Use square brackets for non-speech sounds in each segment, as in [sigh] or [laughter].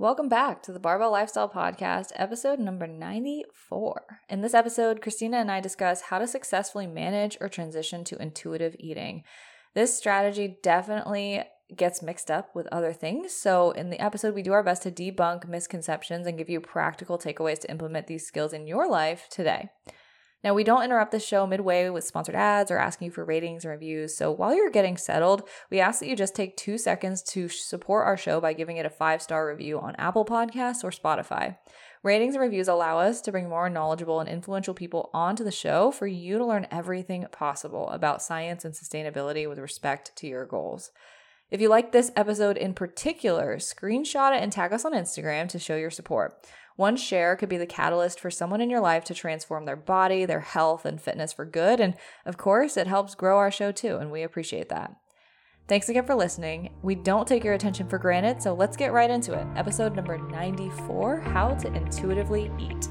Welcome back to the Barbell Lifestyle Podcast, episode number 94. In this episode, Christina and I discuss how to successfully manage or transition to intuitive eating. This strategy definitely gets mixed up with other things. So, in the episode, we do our best to debunk misconceptions and give you practical takeaways to implement these skills in your life today. Now, we don't interrupt the show midway with sponsored ads or asking you for ratings and reviews. So while you're getting settled, we ask that you just take two seconds to support our show by giving it a five star review on Apple Podcasts or Spotify. Ratings and reviews allow us to bring more knowledgeable and influential people onto the show for you to learn everything possible about science and sustainability with respect to your goals. If you like this episode in particular, screenshot it and tag us on Instagram to show your support. One share could be the catalyst for someone in your life to transform their body, their health, and fitness for good. And of course, it helps grow our show too, and we appreciate that. Thanks again for listening. We don't take your attention for granted, so let's get right into it. Episode number 94 How to Intuitively Eat.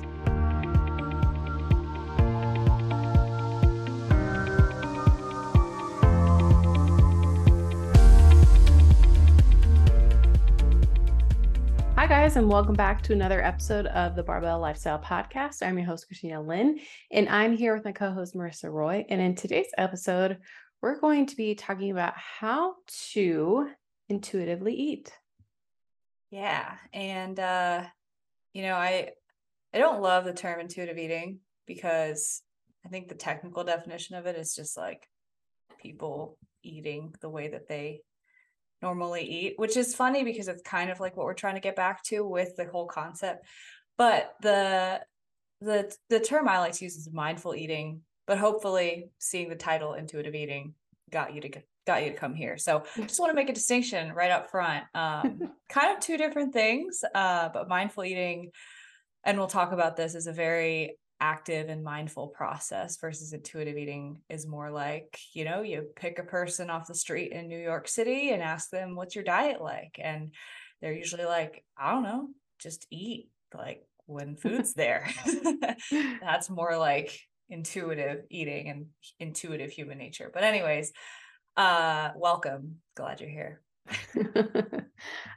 Hi, guys, and welcome back to another episode of the Barbell Lifestyle Podcast. I'm your host, Christina Lynn, and I'm here with my co host, Marissa Roy. And in today's episode, we're going to be talking about how to intuitively eat. Yeah. And, uh, you know, I, I don't love the term intuitive eating because I think the technical definition of it is just like people eating the way that they normally eat, which is funny because it's kind of like what we're trying to get back to with the whole concept. But the the the term I like to use is mindful eating, but hopefully seeing the title intuitive eating got you to got you to come here. So I [laughs] just want to make a distinction right up front. Um, [laughs] kind of two different things, uh, but mindful eating, and we'll talk about this, is a very active and mindful process versus intuitive eating is more like you know you pick a person off the street in New York City and ask them what's your diet like? And they're usually like I don't know just eat like when food's there. [laughs] [laughs] That's more [laughs] like intuitive eating and intuitive human nature. But anyways uh welcome. Glad you're here [laughs]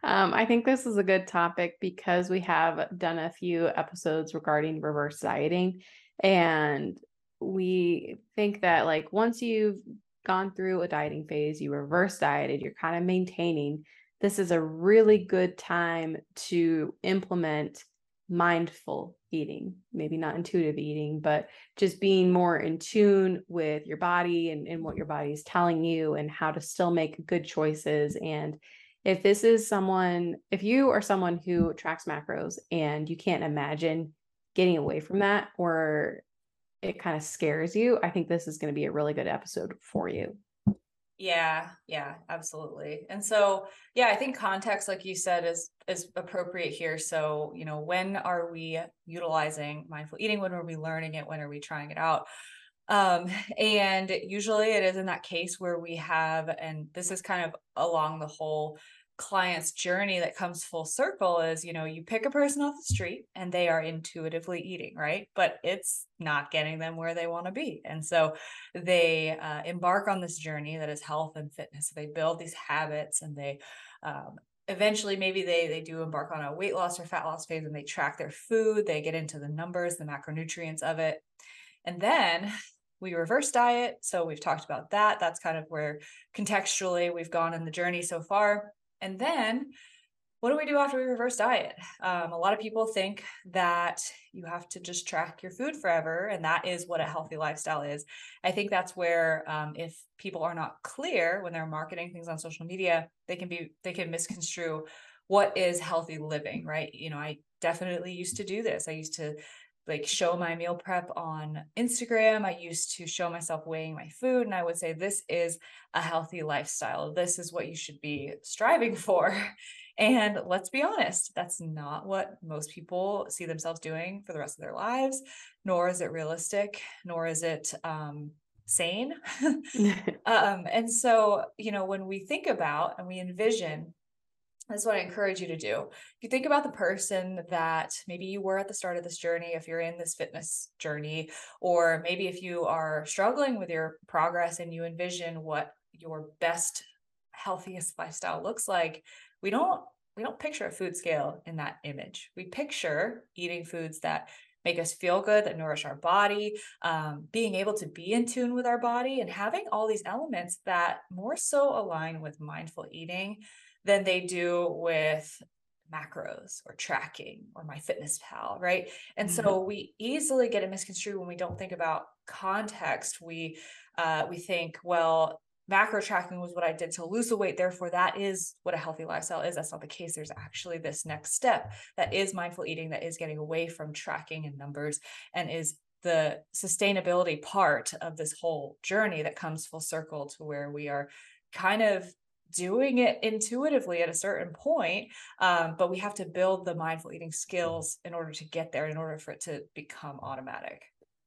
um, I think this is a good topic because we have done a few episodes regarding reverse dieting. And we think that, like, once you've gone through a dieting phase, you reverse dieted, you're kind of maintaining, this is a really good time to implement mindful eating, maybe not intuitive eating, but just being more in tune with your body and, and what your body is telling you and how to still make good choices. And if this is someone, if you are someone who tracks macros and you can't imagine getting away from that or it kind of scares you, I think this is going to be a really good episode for you. Yeah, yeah, absolutely. And so, yeah, I think context, like you said, is is appropriate here. So, you know, when are we utilizing mindful eating? When are we learning it? When are we trying it out? Um, [laughs] and usually it is in that case where we have, and this is kind of along the whole client's journey that comes full circle is you know you pick a person off the street and they are intuitively eating right? But it's not getting them where they want to be. And so they uh, embark on this journey that is health and fitness. They build these habits and they um, eventually maybe they they do embark on a weight loss or fat loss phase and they track their food they get into the numbers the macronutrients of it. And then we reverse diet. So we've talked about that. That's kind of where contextually we've gone in the journey so far and then what do we do after we reverse diet? Um, a lot of people think that you have to just track your food forever, and that is what a healthy lifestyle is. I think that's where, um, if people are not clear when they're marketing things on social media, they can be they can misconstrue what is healthy living, right? You know, I definitely used to do this. I used to like show my meal prep on Instagram. I used to show myself weighing my food and I would say this is a healthy lifestyle. This is what you should be striving for. [laughs] And let's be honest, that's not what most people see themselves doing for the rest of their lives, nor is it realistic, nor is it um, sane. [laughs] [laughs] um, and so, you know, when we think about and we envision that's what I encourage you to do. If you think about the person that maybe you were at the start of this journey, if you're in this fitness journey, or maybe if you are struggling with your progress and you envision what your best, healthiest lifestyle looks like, we don't we don't picture a food scale in that image. We picture eating foods that make us feel good, that nourish our body, um, being able to be in tune with our body, and having all these elements that more so align with mindful eating than they do with macros or tracking or MyFitnessPal, right? And mm-hmm. so we easily get it misconstrued when we don't think about context. We uh, we think, well, macro tracking was what I did to lose the weight. Therefore, that is what a healthy lifestyle is. That's not the case. There's actually this next step that is mindful eating, that is getting away from tracking and numbers and is the sustainability part of this whole journey that comes full circle to where we are kind of doing it intuitively at a certain point um, but we have to build the mindful eating skills in order to get there in order for it to become automatic.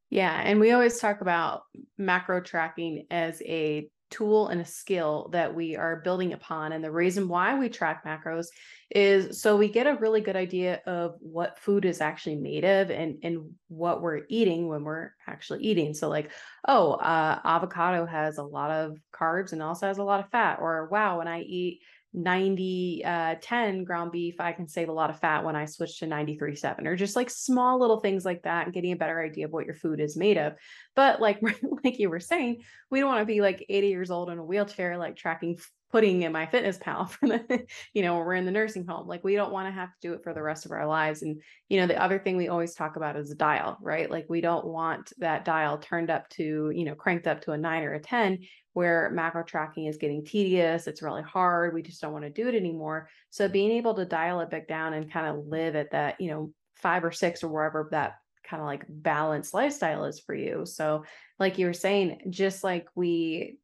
Yeah and we always talk about macro tracking as a tool and a skill that we are building upon. And the reason why we track macros is so we get a really good idea of what food is actually made of and, and what we're eating when we're actually eating. So, like, oh, uh, avocado has a lot of carbs and also has a lot of fat. Or, wow, when I eat 90 uh 10 ground beef i can save a lot of fat when i switch to 93 7 or just like small little things like that and getting a better idea of what your food is made of. But like [laughs] like you were saying we don't want to be like 80 years old in a wheelchair like tracking pudding in MyFitnessPal [laughs] for the you know we're in the nursing home. Like we don't want to have to do it for the rest of our lives. And you know the other thing we always talk about is a dial right? Like we don't want that dial turned up to you know cranked up to a 9 or a 10 where macro tracking is getting tedious it's really hard we just don't want to do it anymore so being able to dial it back down and kind of live at that you know 5 or 6 or wherever that kind of like balanced lifestyle is for you so like you were saying just like we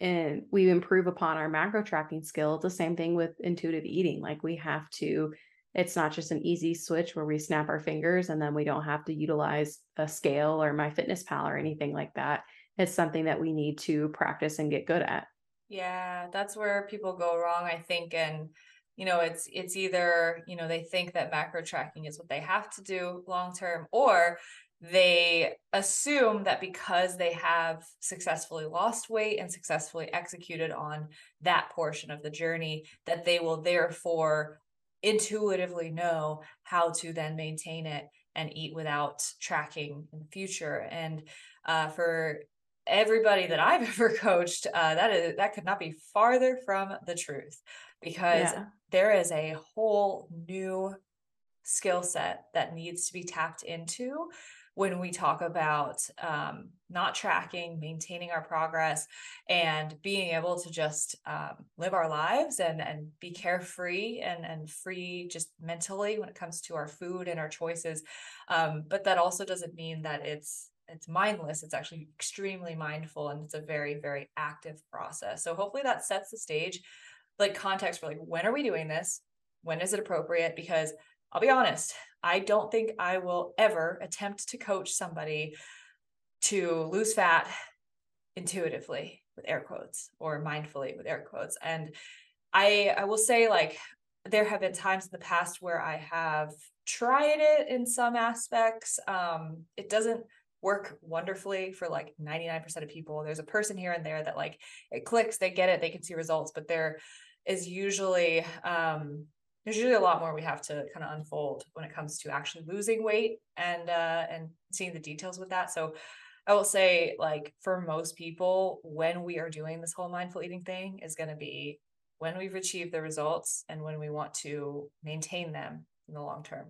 and we improve upon our macro tracking skill. the same thing with intuitive eating. Like we have to, it's not just an easy switch where we snap our fingers and then we don't have to utilize a scale or MyFitnessPal or anything like that. It's something that we need to practice and get good at. Yeah, that's where people go wrong, I think. And you know, it's it's either, you know, they think that macro tracking is what they have to do long term, or they assume that because they have successfully lost weight and successfully executed on that portion of the journey that they will therefore intuitively know how to then maintain it and eat without tracking in the future and uh, for everybody that i've [laughs] ever coached uh, that is that could not be farther from the truth because yeah. there is a whole new skill set that needs to be tapped into when we talk about um, not tracking, maintaining our progress, and being able to just um, live our lives and and be carefree and and free just mentally when it comes to our food and our choices. Um, but that also doesn't mean that it's it's mindless. It's actually extremely mindful and it's a very very active process. So hopefully that sets the stage, like context for like when are we doing this? When is it appropriate? Because I'll be honest, I don't think I will ever attempt to coach somebody to lose fat intuitively with air quotes or mindfully with air quotes. And I I will say like there have been times in the past where I have tried it in some aspects. Um, it doesn't work wonderfully for like 99% of people. There's a person here and there that like it clicks, they get it, they can see results, but there is usually um there's usually a lot more we have to kind of unfold when it comes to actually losing weight and uh and seeing the details with that so i will say like for most people when we are doing this whole mindful eating thing is going to be when we've achieved the results and when we want to maintain them in the long term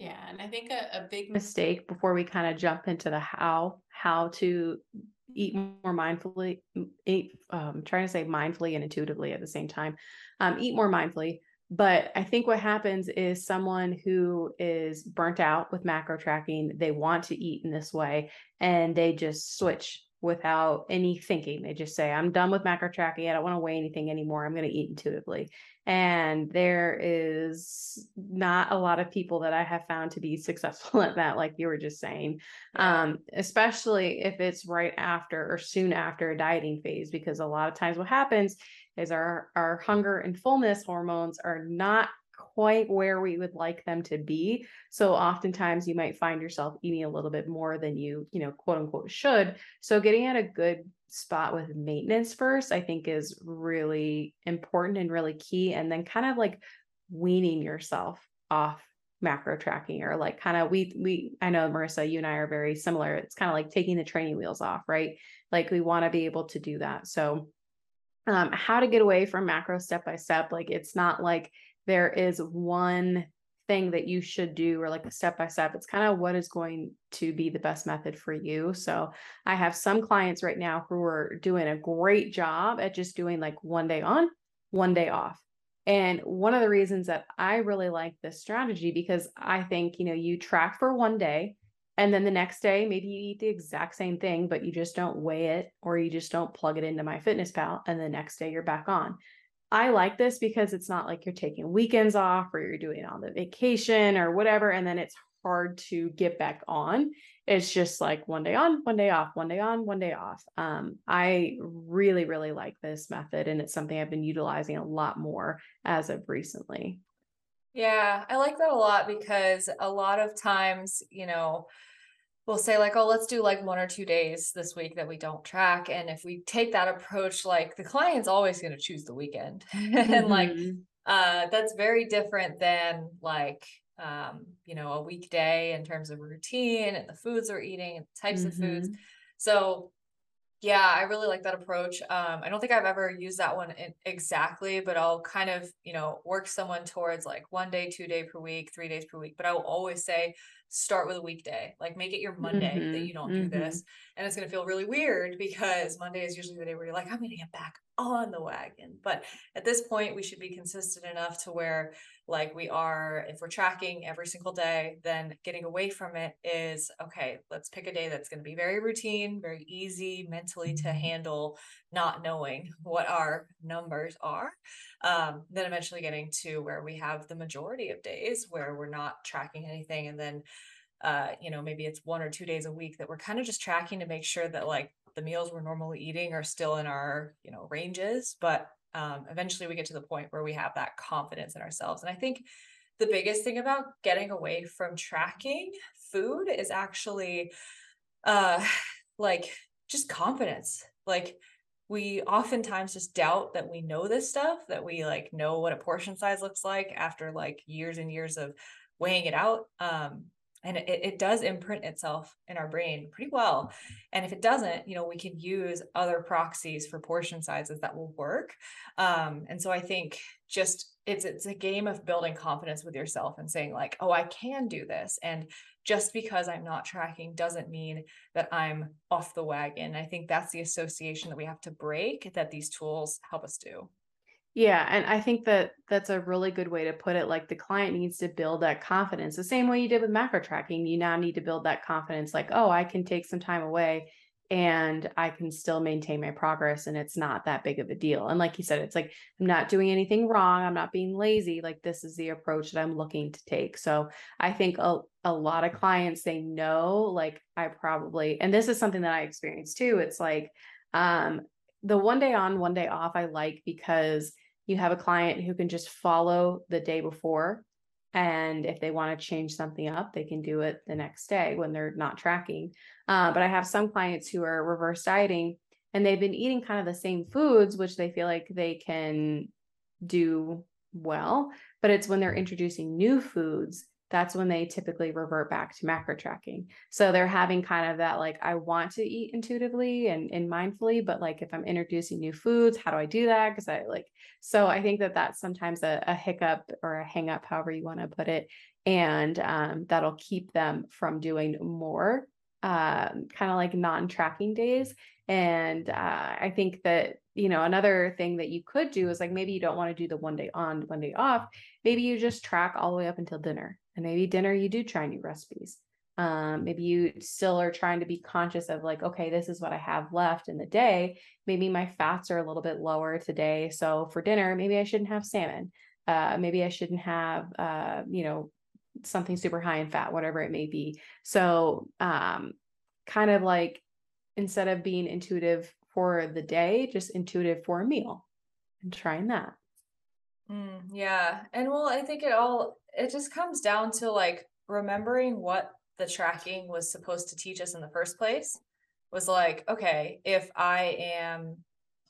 yeah and i think a, a big mistake before we kind of jump into the how how to eat more mindfully eat um trying to say mindfully and intuitively at the same time um eat more mindfully. But I think what happens is someone who is burnt out with macro tracking, they want to eat in this way and they just switch without any thinking. They just say, I'm done with macro tracking. I don't want to weigh anything anymore. I'm going to eat intuitively. And there is not a lot of people that I have found to be [laughs] successful at that, like you were just saying, um, especially if it's right after or soon after a dieting phase, because a lot of times what happens is our our hunger and fullness hormones are not quite where we would like them to be. So oftentimes you might find yourself eating a little bit more than you you know quote unquote should. So getting at a good spot with maintenance first i think is really important and really key and then kind of like weaning yourself off macro tracking or like kind of we we I know Marissa you and I are very similar. It's kind of like taking the training wheels off right? Like we want to be able to do that. So um how to get away from macro step by step like it's not like there is one thing that you should do or like a step by step. It's kind of what is going to be the best method for you. So i have some clients right now who are doing a great job at just doing like one day on one day off. And one of the reasons that I really like this strategy because I think, you know, you track for one day and then the next day maybe you eat the exact same thing but you just don't weigh it or you just don't plug it into MyFitnessPal and the next day you're back on. I like this because it's not like you're taking weekends off or you're doing all the vacation or whatever and then it's hard to get back on it's just like one day on, one day off, one day on, one day off. Um, I really, really like this method, and it's something I've been utilizing a lot more as of recently. Yeah, I like that a lot because a lot of times, you know, we'll say like, oh, let's do like one or two days this week that we don't track. And if we take that approach, like the client's always going to choose the weekend. [laughs] and mm-hmm. like, uh, that's very different than like, um, you know, a weekday in terms of routine and the foods we're eating and types mm-hmm. of foods. Mm-hmm. So yeah, I really like that approach. Um, I don't think I've ever used that one exactly, but I'll kind of, you know, work someone towards like one day, two day per week, three days per week. But I will always say, start with a weekday. Like make it your Monday mm-hmm. that you don't mm-hmm. do this. And it's going to feel really weird because Monday is usually the day where you're like, I'm going to get back on the wagon. But at this point, we should be consistent enough to where like we are if we're tracking every single day then getting away from it is okay let's pick a day that's going to be very routine very easy mentally to mm-hmm. handle not knowing [laughs] what our numbers are um, then eventually getting to where we have the majority of days where we're not tracking anything and then uh, you know maybe it's one or two days a week that we're kind of just tracking to make sure that like the meals we're normally eating are still in our you know ranges but um, eventually we get to the point where we have that confidence in ourselves. And I think the biggest thing about getting away from tracking food is actually uh like just confidence. Like we oftentimes just doubt that we know this stuff, that we like know what a portion size looks like after like years and years of weighing it out. Um, and it, it does imprint itself in our brain pretty well. And if it doesn't you know we can use other proxies for portion sizes that will work. Um, and so i think just it's it's a game of building confidence with yourself and saying like oh i can do this. And just because i'm not tracking doesn't mean that i'm off the wagon. I think that's the association that we have to break that these tools help us do yeah, and I think that that's a really good way to put it. Like the client needs to build that confidence the same way you did with macro tracking. You now need to build that confidence like, oh, I can take some time away and I can still maintain my progress and it's not that big of a deal. And like you said, it's like I'm not doing anything wrong. I'm not being lazy. Like this is the approach that I'm looking to take. So I think a, a lot of clients say no, like I probably, and this is something that I experienced too. It's like, um, the one day on, one day off, I like because you have a client who can just follow the day before. And if they want to change something up, they can do it the next day when they're not tracking. Uh, but I have some clients who are reverse dieting and they've been eating kind of the same foods, which they feel like they can do well. But it's when they're introducing new foods that's when they typically revert back to macro tracking. So they're having kind of that like, I want to eat intuitively and, and mindfully, but like if I'm introducing new foods, how do I do that? Because I like, so I think that that's sometimes a, a hiccup or a hang up, however you want to put it. And um, that'll keep them from doing more um, kind of like non tracking days. And uh, I think that, you know, another thing that you could do is like maybe you don't want to do the one day on, one day off. Maybe you just track all the way up until dinner and maybe dinner you do try new recipes. Um, maybe you still are trying to be conscious of like okay this is what i have left in the day. Maybe my fats are a little bit lower today so for dinner maybe i shouldn't have salmon. Uh, maybe i shouldn't have uh, you know something super high in fat whatever it may be. So um, kind of like instead of being intuitive for the day just intuitive for a meal and trying that. Mm, yeah. And well i think it all it just comes down to like remembering what the tracking was supposed to teach us in the first place was like okay if i am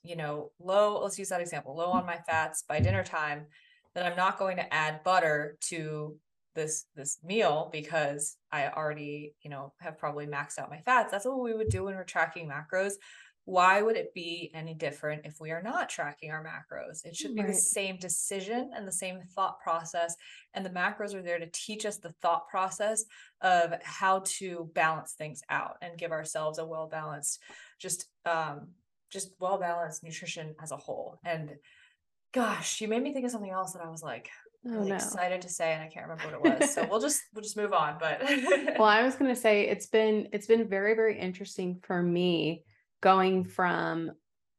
you know low let's use that example low on my fats by dinner time then I'm not going to add butter to this this meal because I already, you know, have probably maxed out my fats. That's what we would do when we're tracking macros. Why would it be any different if we are not tracking our macros? It should be right. the same decision and the same thought process. And the macros are there to teach us the thought process of how to balance things out and give ourselves a well balanced, just um, just well balanced nutrition as a whole. And gosh, you made me think of something else that I was like, oh, really no. excited to say and I can't remember what it was. so [laughs] we'll just we'll just move on. But well, [laughs] I was gonna say it's been it's been very, very interesting for me going from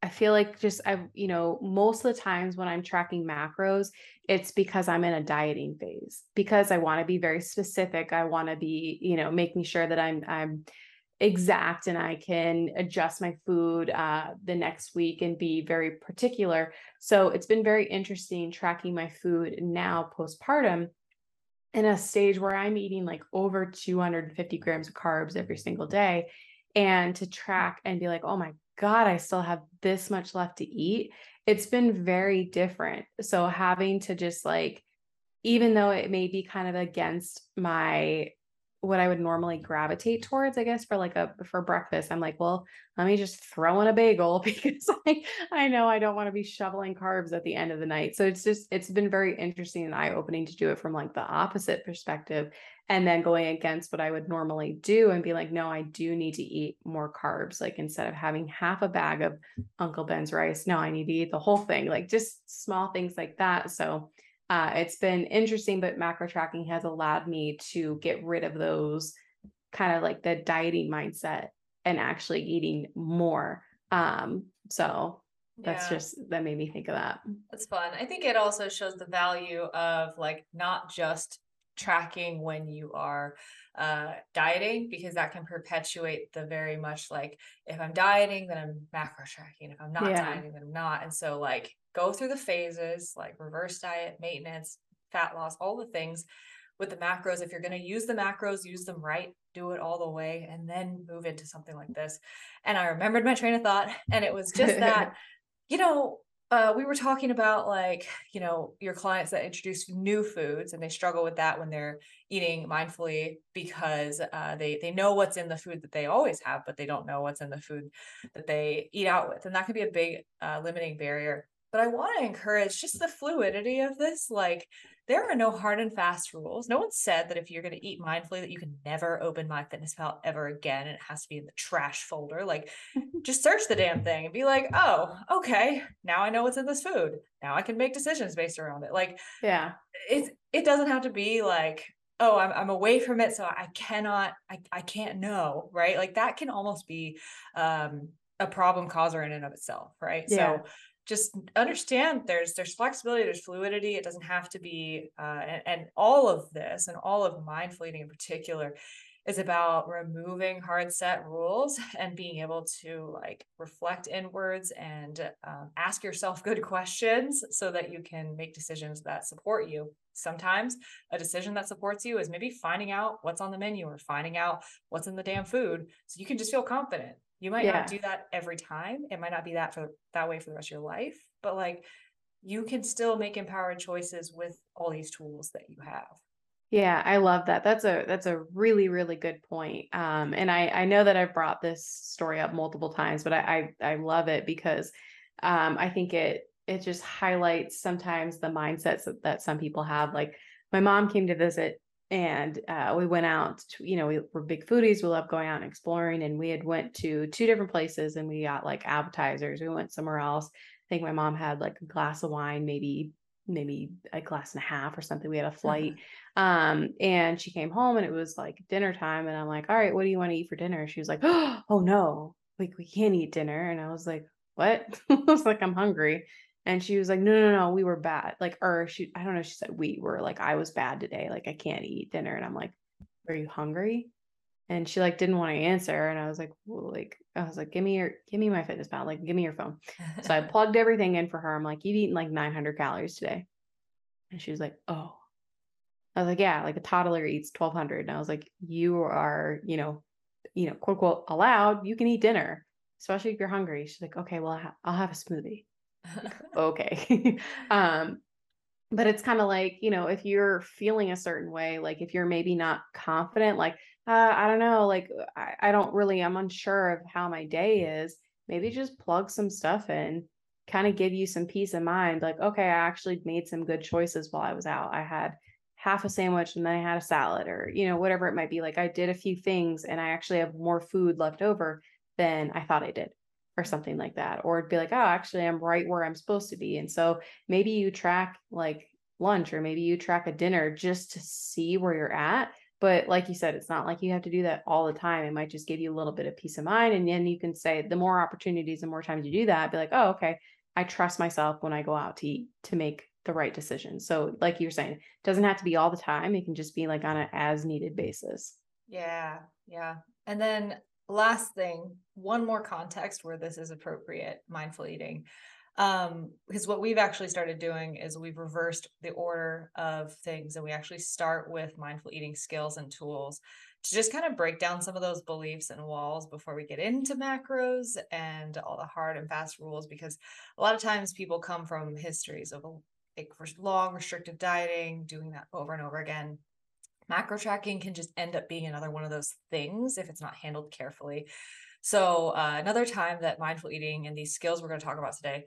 I feel like just I, you know, most of the times when I'm tracking macros, it's because I'm in a dieting phase because I want to be very specific. I want to be, you know, making sure that I'm I'm exact and I can adjust my food uh, the next week and be very particular. So it's been very interesting tracking my food now postpartum in a stage where I'm eating like over 250 grams of carbs every single day. And to track and be like, oh my God, I still have this much left to eat. It's been very different. So having to just like, even though it may be kind of against my what I would normally gravitate towards, I guess, for like a for breakfast. I'm like, well, let me just throw in a bagel [laughs] because I I know I don't want to be shoveling carbs at the end of the night. So it's just it's been very interesting and eye-opening to do it from like the opposite perspective and then going against what I would normally do and be like, no, I do need to eat more carbs. Like instead of having half a bag of Uncle Ben's rice, no, I need to eat the whole thing. Like just small things like that. So uh, it's been interesting, but macro tracking has allowed me to get rid of those kind of like the dieting mindset and actually eating more. Um, so that's yeah. just that made me think of that. That's fun. I think it also shows the value of like not just tracking when you are uh, dieting because that can perpetuate the very much like if I'm dieting, then I'm macro tracking. If I'm not yeah. dieting, then I'm not. And so like go through the phases like reverse diet, maintenance, fat loss, all the things with the macros. If you're going to use the macros, use them right, do it all the way, and then move into something like this. And I remembered my train of thought, [laughs] and it was just that, [laughs] you know, uh, we were talking about like you know your clients that introduce new foods and they struggle with that when they're eating mindfully because uh, they they know what's in the food that they always have but they don't know what's in the food that they eat out with and that can be a big uh, limiting barrier but I want to encourage just the fluidity of this. Like, there are no hard and fast rules. No one said that if you're going to eat mindfully, that you can never open my fitness MyFitnessPal ever again, and it has to be in the trash folder. Like, [laughs] just search the damn thing and be like, oh, okay, now I know what's in this food. Now I can make decisions based around it. Like, yeah, it it doesn't have to be like oh I'm, I'm away from it so i cannot I, I can't know right like that can almost be um a problem causer in and of itself right yeah. so just understand there's there's flexibility there's fluidity it doesn't have to be uh, and, and all of this and all of mindful eating in particular is about removing hard set rules [laughs] and being able to like reflect inwards and um, ask yourself good questions so that you can make decisions that support you. Sometimes a decision that supports you is maybe finding out what's on the menu or finding out what's in the damn food so you can just feel confident you might yeah. not do that every time. It might not be that for that way for the rest of your life, but like you can still make empowered choices with all these tools that you have. Yeah, I love that. That's a that's a really really good point. Um, and I I know that I've brought this story up multiple times, but I I, I love it because um, I think it it just highlights sometimes the mindsets that, that some people have. Like my mom came to visit and uh, we went out to, you know we were big foodies we love going out and exploring and we had went to two different places and we got like appetizers we went somewhere else. I think my mom had like a glass of wine maybe maybe a glass and a half or something we had a flight uh-huh. [laughs] um and she came home and it was like dinner time and i'm like all right what do you want to eat for dinner? She was like oh no like we can't eat dinner and i was like what? [laughs] I was like i'm hungry and she was like, no, no, no, we were bad. Like, or she, I don't know, she said we were like, I was bad today. Like, I can't eat dinner. And I'm like, are you hungry? And she like didn't want to answer. And I was like, well, like, I was like, give me your, give me MyFitnessPal. Like, give me your phone. so I [laughs] plugged everything in for her. I'm like, you've eaten like 900 calories today. And she was like, oh. I was like, yeah, like a toddler eats 1200. And I was like, you are, you know, you know, quote, quote, allowed. You can eat dinner, especially if you're hungry. She's like, okay, well, I'll have a smoothie [laughs] okay. [laughs] um, but it's kind of like, you know, if you're feeling a certain way, like if you're maybe not confident, like, uh, I don't know, like I, I don't really, I'm unsure of how my day is, maybe just plug some stuff in, kind of give you some peace of mind. Like, okay, I actually made some good choices while I was out. I had half a sandwich and then I had a salad or, you know, whatever it might be. Like I did a few things and I actually have more food left over than I thought I did or something like that. Or it'd be like, oh, actually, I'm right where I'm supposed to be. And so maybe you track like lunch or maybe you track a dinner just to see where you're at. But like you said, it's not like you have to do that all the time. It might just give you a little bit of peace of mind. And then you can say, the more opportunities, the more times you do that, be like, oh, okay, I trust myself when I go out to eat to make the right decision. So, like you're saying, it doesn't have to be all the time. It can just be like on an as needed basis. Yeah. Yeah. And then last thing, one more context where this is appropriate mindful eating. Um, because what we've actually started doing is we've reversed the order of things and we actually start with mindful eating skills and tools to just kind of break down some of those beliefs and walls before we get into macros and all the hard and fast rules because a lot of times people come from histories of like long restrictive dieting doing that over and over again macro tracking can just end up being another one of those things if it's not handled carefully. So, uh, another time that mindful eating and these skills we're going to talk about today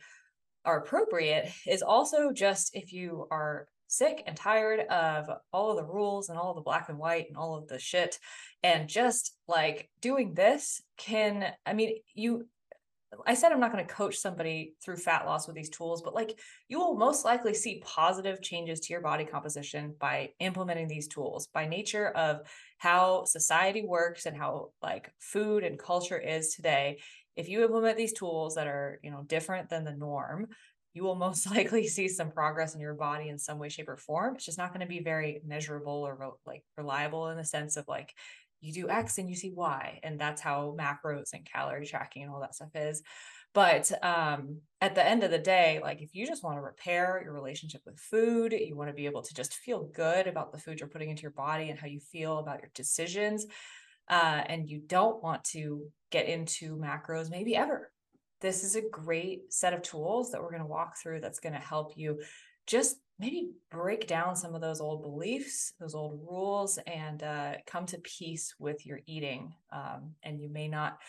are appropriate is also just if you are sick and tired of all of the rules and all of the black and white and all of the shit and just like doing this can i mean you I said I'm not going to coach somebody through fat loss with these tools, but like you will most likely see positive changes to your body composition by implementing these tools by nature of how society works and how like food and culture is today. If you implement these tools that are, you know, different than the norm, you will [laughs] most likely see some progress in your body in some way, shape, or form. It's just not going to be very measurable or like reliable in the sense of like you do X and you see Y. And that's how macros and calorie tracking and all that stuff is. But um, at the end of the day, like if you just want to repair your relationship with food, you want to be able to just feel good about the food you're putting into your body and how you feel about your decisions, uh, and you don't want to get into macros maybe ever, this is a great set of tools that we're going to walk through that's going to help you just maybe break down some of those old beliefs, those old rules, and uh, come to peace with your eating. Um, and you may not,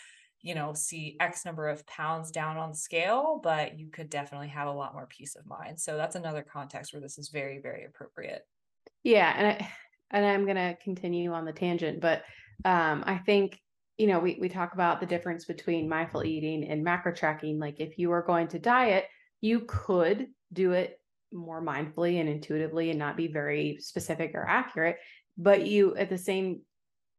you know, see X number of pounds down on the scale, but you could definitely have a lot more peace of mind. So that's another context where this is very, very appropriate. Yeah, and I and I'm gonna continue on the tangent, but um, I think you know we we talk about the difference between mindful eating and macro tracking. Like if you are going to diet, you could do it more mindfully and intuitively and not be very specific or accurate but you at the same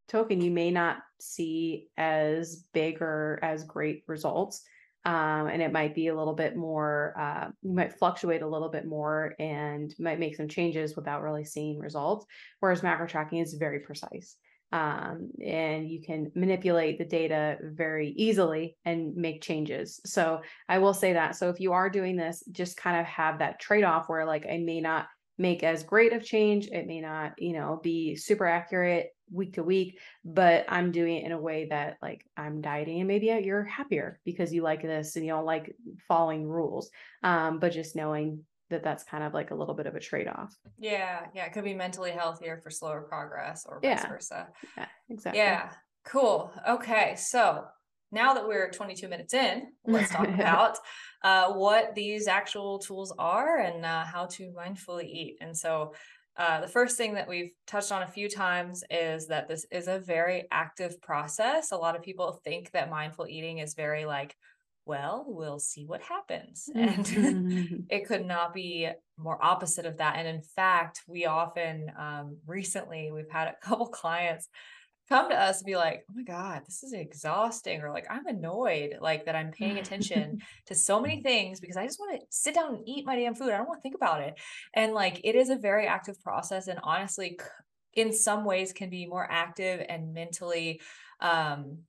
token you may not see as big or as great results um, and it might be a little bit more uh, you might fluctuate a little bit more and might make some changes without really seeing results whereas macro tracking is very precise um, and you can manipulate the data very easily and make changes. So I will say that. So if you are doing this, just kind of have that trade off where like I may not make as great of change, it may not, you know, be super accurate week to week, but I'm doing it in a way that like I'm dieting and maybe you're happier because you like this and you don't like following rules. Um, but just knowing that that's kind of like a little bit of a trade-off. Yeah, yeah, it could be mentally healthier for slower progress or vice yeah. versa. Yeah, exactly. Yeah, cool. Okay, so now that we're 22 minutes in, [laughs] let's talk about uh, what these actual tools are and uh, how to mindfully eat. And so, uh, the first thing that we've touched on a few times is that this is a very active process. A lot of people think that mindful eating is very like well, we'll see what happens. And mm-hmm. [laughs] it could not be more opposite of that. And in fact, we often um, recently we've had a [laughs] couple clients come to us and be like, oh my God, this is exhausting. Or like, I'm annoyed, like that I'm paying attention [laughs] to so many things because I just want to sit down and eat my damn food. I don't want to think about it. And like, it is a very active process. And honestly, in some ways, can be more active and mentally um,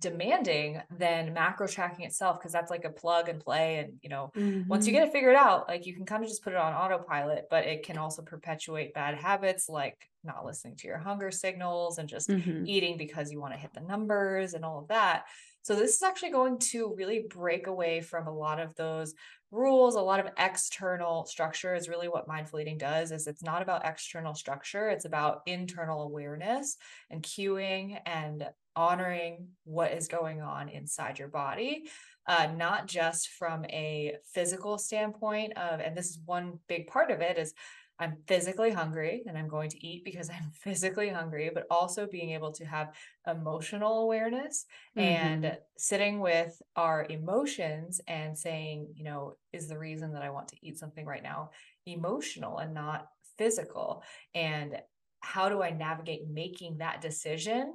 demanding than macro tracking itself because that's like a plug and play and you know mm-hmm. once you mm-hmm. get it figured out like you can kind of just put it on autopilot but it can also perpetuate bad habits like not listening to your hunger signals and just mm-hmm. eating because you want to hit the numbers and all of that So this is actually going to really break away from a lot of those rules, a lot of external structure is really what mindful eating does is it's not about external structure, it's about internal awareness and cueing and honoring what is going on inside your body. Uh, not just from a physical standpoint of, and this is one big part of it is I'm physically hungry and I'm going to eat because [laughs] I'm physically hungry, but also being able to have emotional awareness mm-hmm. and sitting with our emotions and saying, you know, is the reason that I want to eat something right now emotional and not physical? And how do I navigate making that decision?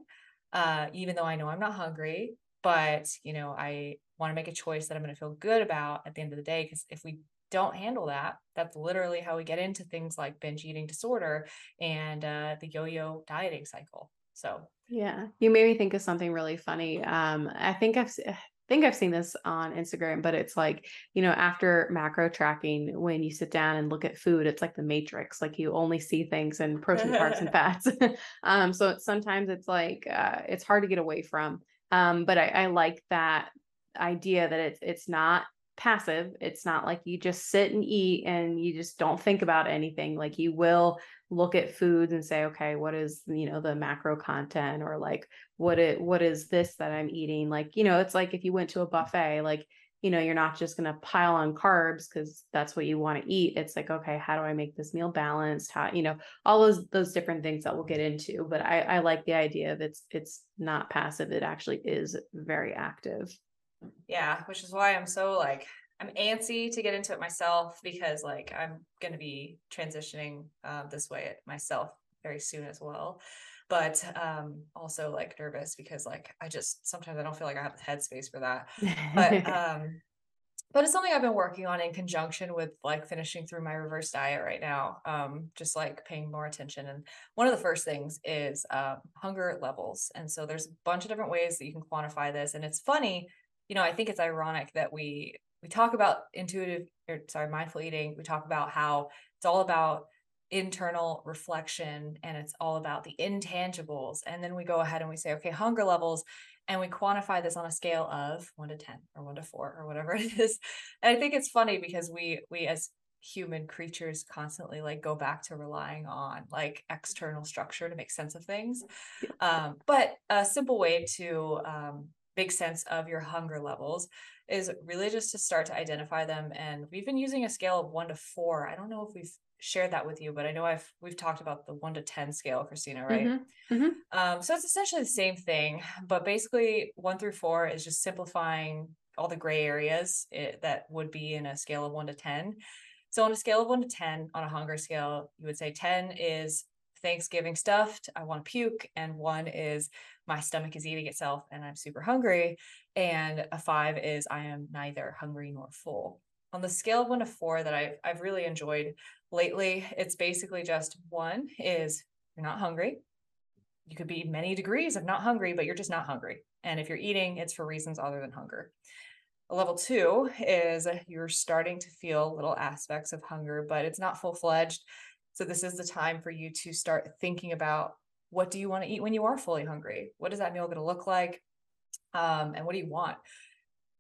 Uh, even though I know I'm not hungry, but you know, I want to make a choice that I'm going to feel good about at the end of the day. Because if we don't handle that, that's literally how we get into things like binge eating disorder and uh, the yo-yo dieting cycle. So yeah, you made me think of something really funny. Um, I think I've I think I've seen this on Instagram, but it's like you know after macro tracking, when you sit down and look at food, it's like the matrix. Like you only see things in protein, carbs, and [laughs] fats. [laughs] um, so it's, sometimes it's like uh, it's hard to get away from. Um, but I, I like that idea that it's it's not passive. It's not like you just sit and eat and you just don't think about anything. Like you will look at foods and say, okay, what is, you know, the macro content or like what it what is this that I'm eating? Like, you know, it's like if you went to a buffet, like, you know, you're not just gonna pile on carbs because that's what you want to eat. It's like, okay, how do I make this meal balanced? How, you know, all those those different things that we'll get into. But I, I like the idea of it's it's not passive, it actually is very active. Yeah, which is why I'm so like I'm antsy to get into it myself because like I'm going to be transitioning uh, this way myself very soon as well. But um, also like nervous because like I just sometimes I don't feel like I have the headspace for that. But [laughs] um, but it's something I've been working on in conjunction with like finishing through my reverse diet right now. Um, just like paying more attention. And one of the first things is um, hunger levels. And so there's a bunch of different ways that you can quantify this. And it's funny you know, I think it's ironic that we we talk about intuitive or sorry, mindful eating. We talk about how it's all about internal reflection and it's all about the intangibles. And then we go ahead and we say, okay, hunger levels, and we quantify this on a scale of one to 10 or one to four or whatever [laughs] it is. And I think it's funny because we we as human creatures constantly like go back to relying on like external structure to make sense of things. Um, but a simple way to um, big sense of your hunger levels is really just to start to identify them. And we've been using a scale of one to four. I don't know if we've shared that with you, but I know I've we've talked about the one to ten scale, Christina, right? Mm-hmm. Mm-hmm. Um, so it's essentially the same thing, but basically one through four is just simplifying all the gray areas it, eh, that would be in a scale of one to ten. So on a scale of one to ten, on a hunger scale, you would say ten is Thanksgiving stuffed, I want to puke, and one is my stomach is eating itself and I'm super hungry. And a five is I am neither hungry nor full. On the scale of one to four that I've, I've really enjoyed lately, it's basically just one is you're not hungry. You could be many degrees of not hungry, but you're just not hungry. And if you're eating, it's for reasons other than hunger. A level two is you're starting to feel little aspects of hunger, but it's not full fledged. So, this is the time for you to start thinking about what do you want to eat when you are fully hungry? What is that meal going to look like? Um, and what do you want?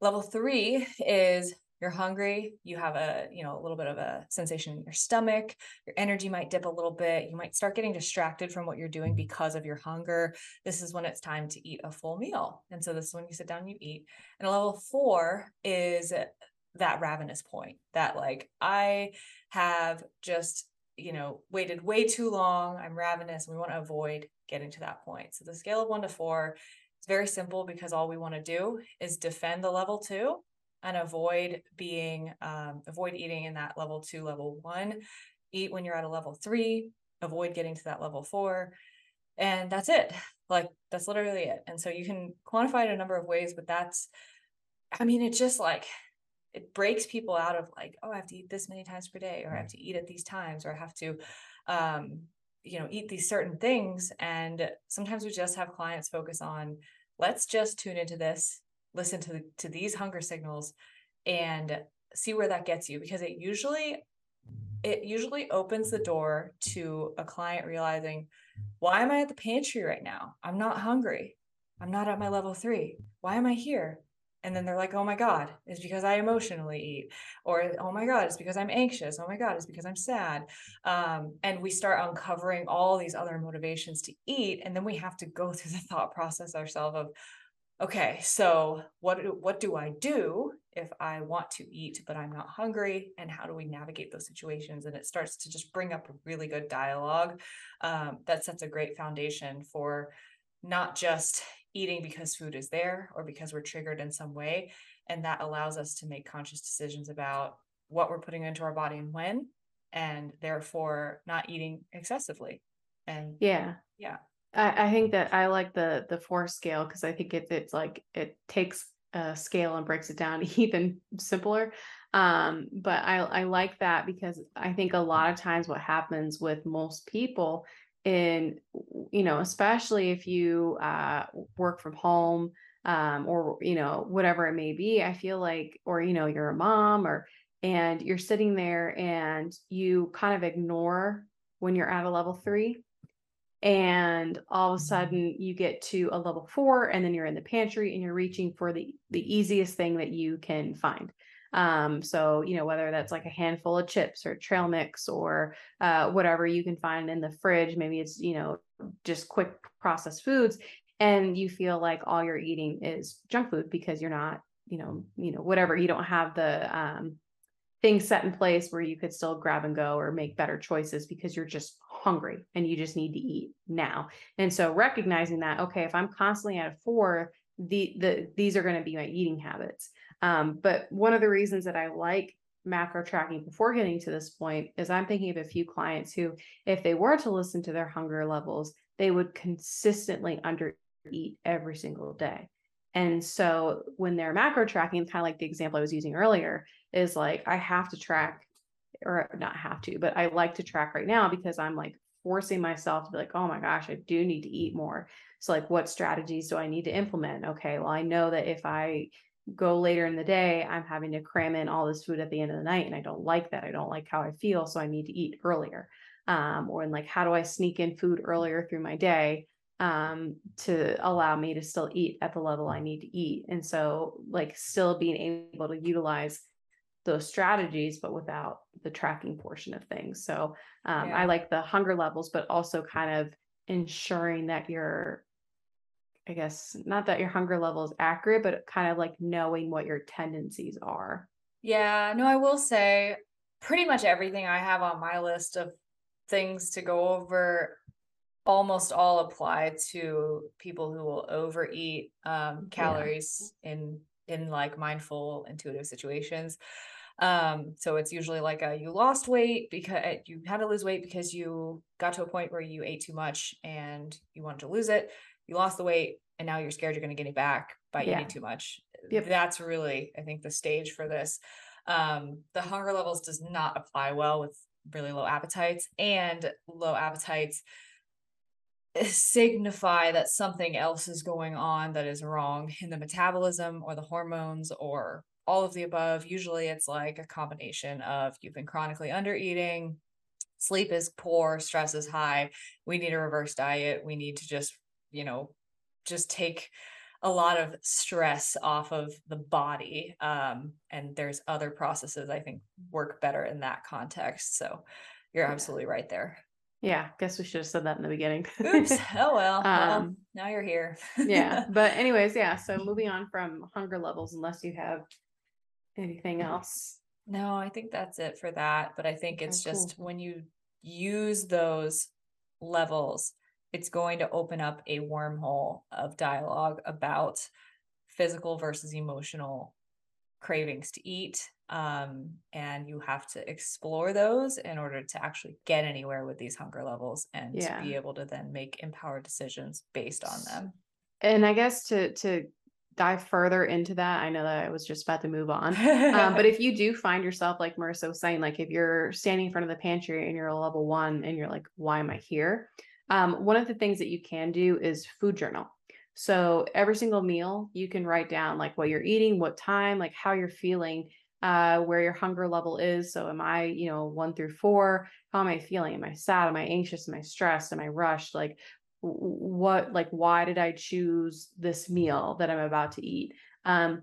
Level three is you're hungry, you have a, you know, a little bit of a sensation in your stomach, your energy might dip a little bit, you might start getting distracted from what you're doing because of your hunger. This is when it's time to eat a full meal. And so this is when you sit down and you eat. And level four is that ravenous point that like I have just you know, waited way too long. I'm ravenous. And we want to avoid getting to that point. So the scale of one to four is very simple because all we want to do is defend the level two and avoid being, um, avoid eating in that level two, level one. Eat when you're at a level three, avoid getting to that level four. And that's it. Like that's literally it. And so you can quantify it a number of ways, but that's, I mean, it's just like it breaks people out of like oh i have to eat this many times per day or i have to eat at these times or i have to um, you know eat these certain things. And sometimes we just have clients focus on let's just tune into this listen to to these hunger signals and see where that gets you. Because it usually it usually opens the door to a client realizing why am i at the pantry right now? I'm not hungry. I'm not at my level three. Why am I here? And then they're like, oh my God, it's because I emotionally eat. Or, oh my God, it's because I'm anxious. Oh my God, it's because I'm sad. Um, and we start uncovering all these other motivations to eat. And then we have to go [laughs] through the thought process ourselves of, okay, so what, what do I do if I want to eat, but I'm not hungry? And how do we navigate those situations? And it starts to just bring up a really good dialogue um, that sets a great foundation for not just eating because food is there or because we're triggered in some way. And that allows us to make conscious decisions about what we're putting into our body and when, and therefore not eating excessively. And yeah, yeah. I, I think that I like the the four scale because I think it, it's like it takes a scale and breaks it down [laughs] even simpler. Um, but I I like that because I think a lot of times what happens with most people in you know especially if you uh, work from home um, or you know whatever it may be i feel like or you know you're a mom or and you're sitting there and you kind of ignore when you're at a level three and all of a sudden you get to a level four and then you're in the pantry and you're reaching for the the easiest thing that you can find um, so, you know, whether that's like a handful of chips or trail mix or uh, whatever you can find in the fridge, maybe it's, you know, just quick processed foods and you feel like all you're eating is junk food because you're not, you know, you know, whatever, you don't have the um, things set in place where you could still grab and go or make better choices because you're just hungry and you just need to eat now. And so recognizing that, okay, if I'm constantly at a four, the the these are going to be my eating habits. Um, but one of the reasons that I like macro tracking before getting to this point is I'm thinking of a few clients who, if they were to listen to their hunger levels, they would consistently under eat every single day. And so when they're macro tracking, kind of like the example I was using earlier, is like I have to track, or not have to, but I like to track right now because I'm like forcing myself to be like, oh my gosh, I do need to eat more. So, like, what strategies do I need to implement? Okay, well, I know that if I go later in the day, I'm having to cram in all this food at the end of the night. And I don't like that. I don't like how I feel. So I need to eat earlier. Um, or in like, how do I sneak in food earlier through my day um, to allow me to still eat at the level I need to eat? And so, like, still being able to utilize those strategies, but without the tracking portion of things. So um, yeah. I like the hunger levels, but also kind of ensuring that you're I guess not that your hunger level is accurate, but kind of like knowing what your tendencies are. Yeah, no, I will say pretty much everything I have on my list of things to go over almost all apply to people who will overeat um, calories yeah. in in like mindful intuitive situations um so it's usually like a you lost weight because you had to lose weight because you got to a point where you ate too much and you wanted to lose it you lost the weight and now you're scared you're going to get it back by yeah. eating too much. Yep. That's really, I think, the stage for this. Um, the hunger levels does not apply well with really low appetites, and low appetites signify that something else is going on that is wrong in the metabolism or the hormones or all of the above. Usually it's like a combination of you've been chronically under eating, sleep is poor, stress is high. We need a reverse diet. We need to just you know just take a lot of stress off of the body um, and there's other processes i think work better in that context. So you're absolutely right there. Yeah guess we should have said that in the beginning. Oops. [laughs] Oh well, um, well now you're here. yeah [laughs] but anyways yeah so moving on from hunger levels unless you have anything else. No i think that's it for that but i think it's okay, just cool. when you use those levels it's going to open up a wormhole of dialogue about physical versus emotional cravings to eat um, and you have to explore those in order to actually get anywhere with these hunger levels and yeah. to be able to then make empowered decisions based on them and i guess to to dive further into that i know that i was just about to move on um, but [laughs] if you do find yourself like marissa was saying like if you're standing in front of the pantry and you're a level one and you're like why am i here um, one of the things that you can do is food journal. So every single meal, you can write down like what you're eating, what time, like how you're feeling, uh, where your hunger level is. So am I, you know, one through four? How am I feeling? Am I sad? Am I anxious? Am I stressed? Am I rushed? Like what like why did i choose this meal that i'm about to eat um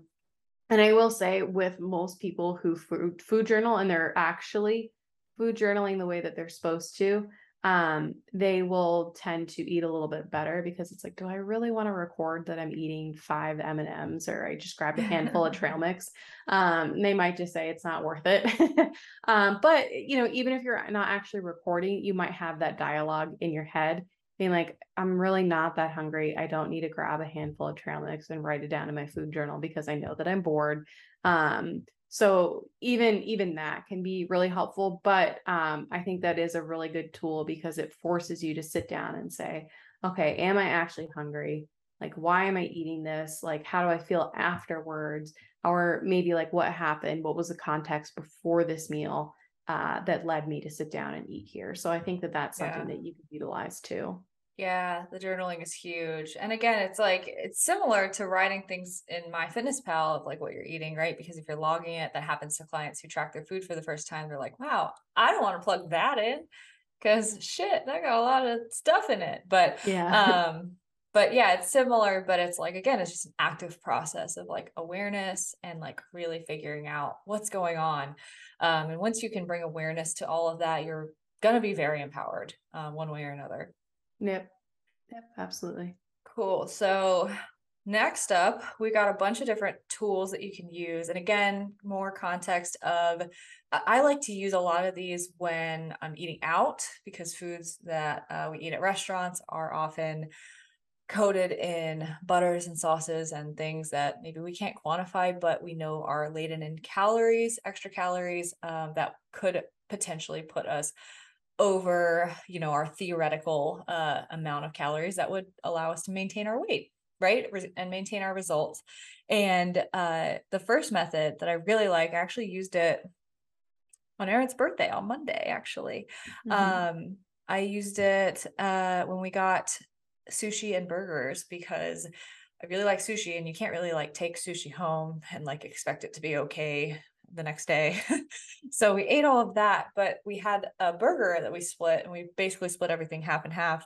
and i will say with most people who food, food journal and they're actually food journaling the way that they're supposed to um they will tend to eat a little bit better because it's like do i really want to record that i'm eating five m&ms or i just grabbed a handful of trail [laughs] mix? Um they might just say it's not worth it. [laughs] Um but you know even if you're not actually recording you might have that dialogue in your head being like i'm really not that hungry. I don't need to grab a handful of trail mix and write it down in my food journal because i know that i'm bored. Um so even even that can be really helpful but um, i think that is a really good tool because it forces you to sit down and say okay am i actually hungry? Like why am i eating this? Like how do i feel afterwards? Or maybe like what happened? What was the context before this meal uh, that led me to sit down and eat here? So i think that that's something yeah. that you can utilize too yeah, the journaling is huge. And again, it's like it's similar to writing things in my MyFitnessPal of like what you're eating, right? Because if you're logging it, that happens to clients who track their food for the first time. They're like, wow, I don't want to plug that in because shit, that got a lot of stuff in it. But yeah. um, but yeah, it's similar, but it's like again, it's just an active process of like awareness and like really figuring out what's going on. Um, and once you can bring awareness to all of that, you're gonna be very empowered um, one way or another. Yep. Yep. Absolutely. Cool. So next up, we got a bunch of different tools that you can use. And again, more context of I like to use a lot of these when I'm eating out because foods that uh, we eat at restaurants are often coated in butters and sauces and things that maybe we can't quantify, but we know are laden in calories, extra calories um, that could potentially put us over you know our theoretical uh, amount of calories that would allow us to maintain our weight right? And maintain our results. And uh, the first method that i really like i actually used it on erin's birthday on monday actually. Mm-hmm. um, i used it uh, when we got sushi and burgers because I really like sushi and you can't really like take sushi home and like expect it to be okay the next day. [laughs] so we ate all of that, but we had a burger that we split and we basically split everything half and half.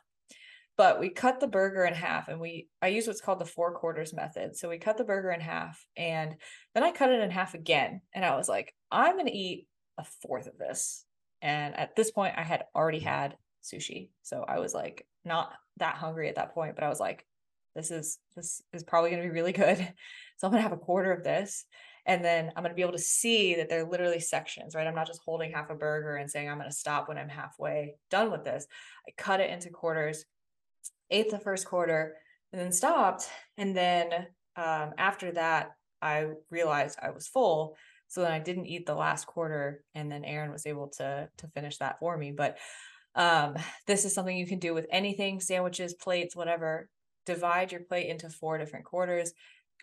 But we cut the burger in half and we I use what's called the four quarters method. So we cut the burger in half and then I cut it in half again. And I was like, I'm gonna eat a fourth of this. And at this point, I had already had sushi. So I was like not that hungry at that point, but I was like, this is this is probably gonna be really good. [laughs] So I'm gonna have a quarter of this. And then I'm going to be able to see that they're literally sections, right? I'm not just holding half a burger and saying I'm going to stop when I'm halfway done with this. I cut it into quarters, ate the first quarter, and then stopped. And then um, after that, I realized I was full. So then I didn't eat the last quarter, and then Aaron was able to to finish that for me. But um, this is something you can do with anything, sandwiches, plates, whatever. Divide your plate into four different quarters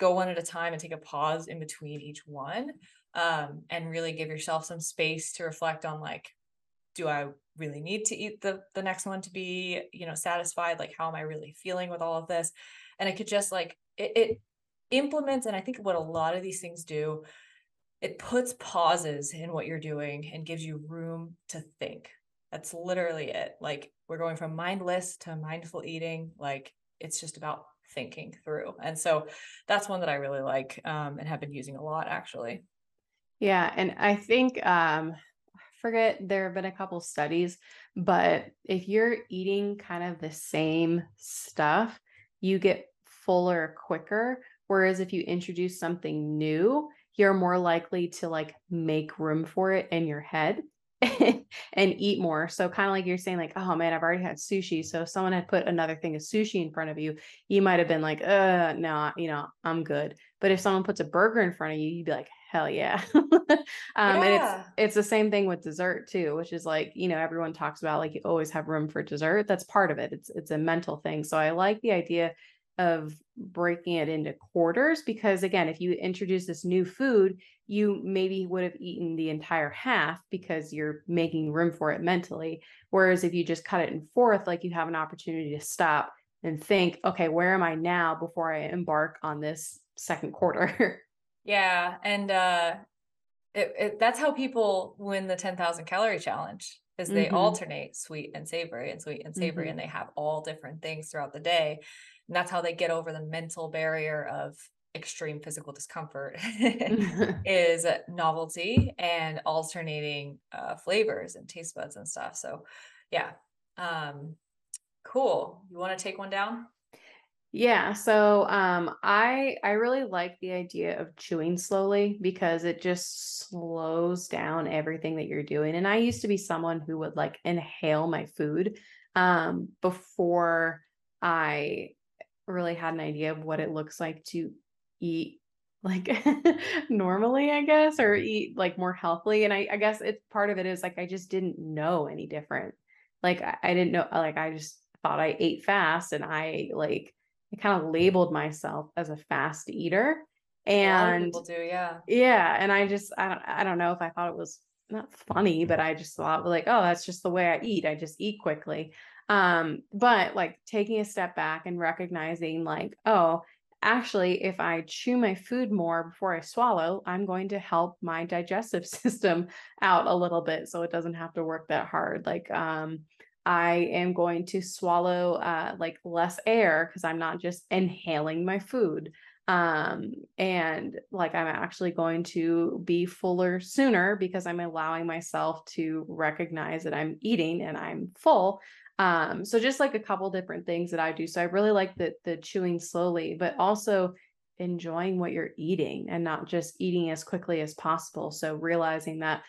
go one at a time and take a pause in between each one um, and really give yourself some space to reflect on like do i really need to eat the the next one to be you know satisfied? Like how am i really feeling with all of this? And it could just like it, it implements and i think what a lot of these things do it puts pauses in what you're doing and gives you room to think. That's literally it. Like we're going from mindless to mindful eating. Like it's just about thinking through. And so that's one that I really like um, and have been using a lot actually. Yeah. And I think, um, forget there have been a couple studies, but if you're eating kind of the same stuff, you get fuller quicker. Whereas if you introduce something new, you're more likely to like make room for it in your head. [laughs] and eat more. So kind of like you're saying, like, oh man, I've already had sushi. So if someone had put another thing of sushi in front of you, you might have been like, uh, no, you know, I'm good. But if someone puts a burger in front of you, you'd be like, hell yeah. [laughs] um, yeah. and it's it's the same thing with dessert too, which is like, you know, everyone talks about like you always have room for dessert. That's part of it. It's it's a mental thing. So I like the idea of breaking it into quarters because again if you introduce this new food you maybe would have eaten the entire half because you're making room for it mentally whereas if you just cut it in fourth like you have an opportunity to stop and think okay where am i now before i embark on this second quarter [laughs] yeah and uh it, it, that's how people win the 10,000 calorie challenge is they Mhm. alternate sweet and savory and sweet and savory Mhm. and they have all different things throughout the day and that's how they get over the mental barrier of extreme physical discomfort [laughs] [laughs] is novelty and alternating uh, flavors and taste buds and stuff so yeah um cool you want to take one down Yeah, so um I I really like the idea of chewing slowly because it just slows down everything that you're doing. And I used to be someone who would like inhale my food um before I really had an idea of what it looks like to eat like [laughs] normally, I guess, or eat like more healthily. And I, I guess it's part of it is like I just didn't know any different. Like I, I didn't know like I just thought I ate fast and I like I kind of labeled myself as a fast eater. a lot of And people do yeah yeah, and I just I don't I don't know if I thought it was not funny, but I just thought like, oh, that's just the way I eat. I just eat quickly. Um, but like taking a step back and recognizing like, oh, actually, if I chew my food more before I swallow, I'm going to help my digestive [laughs] system out a little bit so it doesn't have to work that hard. Like um I am going to swallow uh like less air because I'm not just inhaling my food um and like i'm actually going to be fuller sooner because i'm allowing myself to recognize that i'm eating and i'm full um so just like a couple different things that i do. So i really like the the chewing slowly but also enjoying what you're eating and not just eating as quickly as possible. So realizing that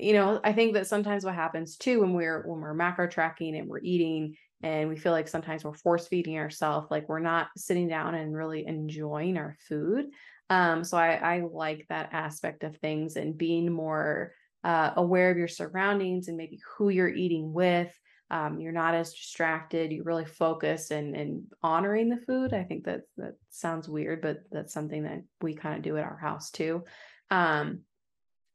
you know i think that sometimes what happens too when we're when we're macro tracking and we're eating and we feel like sometimes we're force feeding ourselves like we're not sitting down and really enjoying our food. Um so i i like that aspect of things and being more uh, aware of your surroundings and maybe who you're eating with um, you're not as distracted you really focus and and honoring the food i think that that sounds weird but that's something that we kind of do at our house too um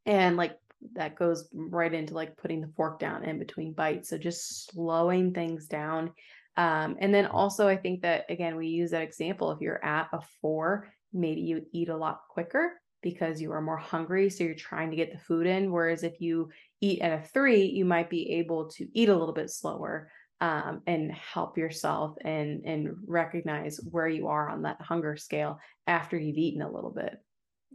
and like that goes right into like putting the fork down in between bites. So just slowing things down. Um, and then also, I think that again, we use that example. If you're at a four, maybe you eat a lot quicker because you are more hungry. So you're trying to get the food in. Whereas if you eat at a three, you might be able to eat a little bit slower um, and help yourself and and recognize where you are on that hunger scale after you've eaten a little bit.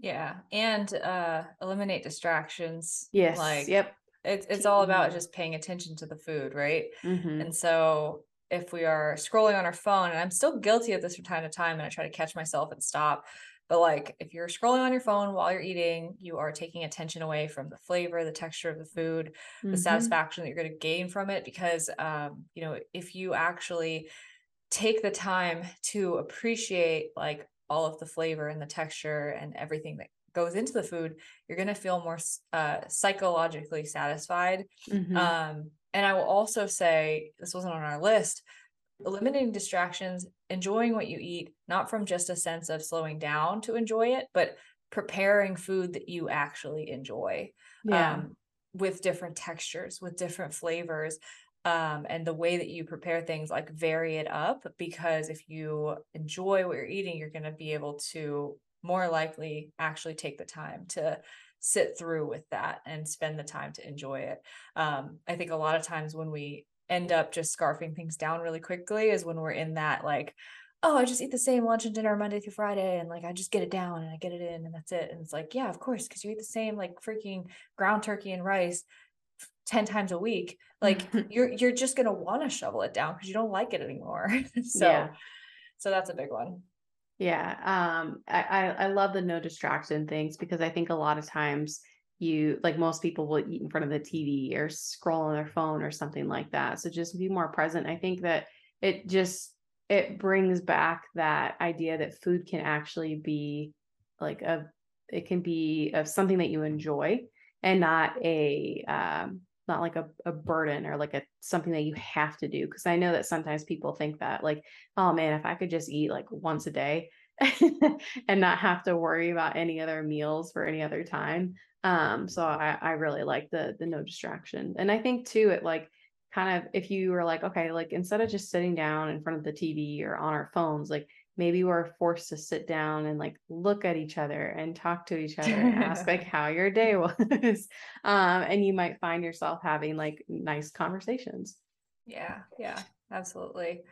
Yeah, and uh eliminate distractions. Yes. Like Yep. it's it's all about just paying attention to the food, right? Mm-hmm. And so if we are scrolling on our phone, and I'm still guilty of this from time to time, and I try to catch myself and stop. But like if you're scrolling on your phone while you're eating, you are taking attention away from the flavor, the texture of the food, the Mm-hmm. satisfaction that you're going to gain from it. Because um, you know, if you actually take the time to appreciate like all of the flavor and the texture and everything that goes into the food, you're going to feel more uh, psychologically satisfied. Mm-hmm. Um, and I will also say this wasn't on our list eliminating distractions, enjoying what you eat, not from just a sense of slowing down to enjoy it, but preparing food that you actually enjoy Yeah. um, with different textures, with different flavors. Um, and the way that you prepare things, like vary it up, because if you enjoy what you're eating, you're going to be able to more likely actually take the time to sit through with that and spend the time to enjoy it. Um, I think a lot of times when we end up just scarfing things down really quickly is when we're in that like, oh, I just eat the same lunch and dinner Monday through Friday and like I just get it down and I get it in and that's it. And it's like, yeah, of course, because you eat the same like freaking ground turkey and rice 10 times a week. Like [laughs] you're you're just gonna want to shovel it down because you don't like it anymore. [laughs] so Yeah. so that's a big one. Yeah. Um, I, I, I love the no distraction things because I think a lot of times you like most people will eat in front of the TV or scroll on their phone or something like that. So just be more present. I think that it just it brings back that idea that food can actually be like a it can be of something that you enjoy and not a um not like a, a burden or like a something that you have to do because i know that sometimes people think that like oh man if i could just eat like once a day [laughs] and not have to worry about any other meals for any other time um so i i really like the the no distraction. And i think too it like kind of if you were like okay like instead of just sitting down in front of the tv or on our phones like maybe we're forced to sit down and like look at each other and talk to each other and ask like how your day [laughs] was. Um and you might find yourself having like nice conversations. Yeah yeah absolutely.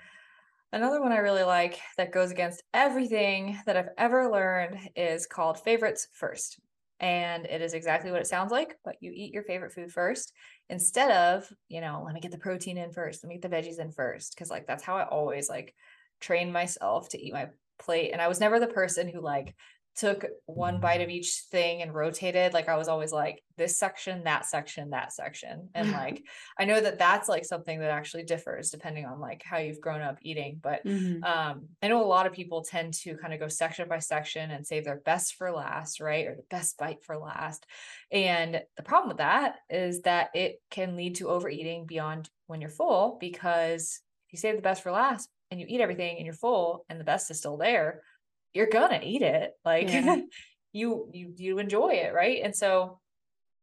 Another one i really like that goes against everything that i've ever learned is called favorites first and it is exactly what it sounds like but you eat your favorite food first instead of you know let me get the protein in first let me get the veggies in first because like that's how i always like train myself to eat my plate and i was never the person who like took one bite of each thing and rotated like i was always like this section that section that section and [laughs] like i know that that's like something that actually differs depending on like how you've grown up eating but mm-hmm. um i know a lot of people tend to kind of go section by section and save their best for last right or the best bite for last and the problem with that is that it can lead to overeating beyond when you're full because if you save the best for last and you eat everything and you're full and the best is still there you're gonna eat it. Like yeah. [laughs] you you you enjoy it right? And so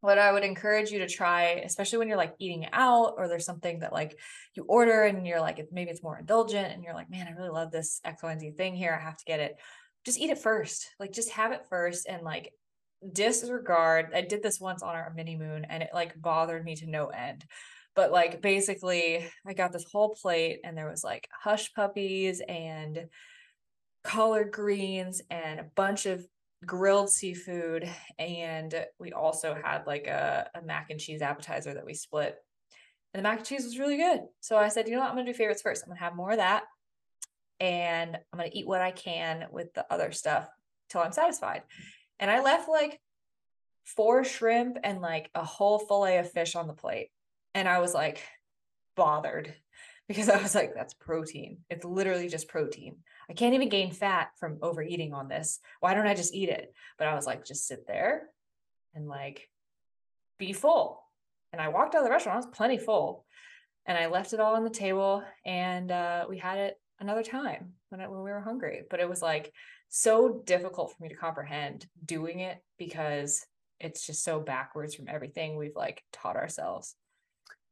what i would encourage you to try especially when you're like eating out or there's something that like you order and you're like maybe it's more indulgent and you're like man i really love this x y and z thing here. I have to get it. Just eat it first. Like just have it first and like disregard i did this once on our mini moon and it like bothered me to no end. But like basically i got this whole plate and there was like hush puppies and collard greens and a bunch of grilled seafood. And we also had like a, a, mac and cheese appetizer that we split. And the mac and cheese was really good. So i said you know what? I'm gonna do favorites first. I'm gonna have more of that. And i'm gonna eat what i can with the other stuff till i'm satisfied. And i left like four shrimp and like a whole fillet of fish on the plate. And i was like bothered [laughs] because i was like that's protein. It's literally just protein I can't even gain fat from overeating on this. Why don't I just eat it? But I was like, just sit there and like be full. And I walked out of the restaurant, I was plenty full. And I left it all on the table and uh, we had it another time when, I, when we were hungry. But it was like so difficult for me to comprehend doing it because it's just so backwards from everything we've like taught ourselves.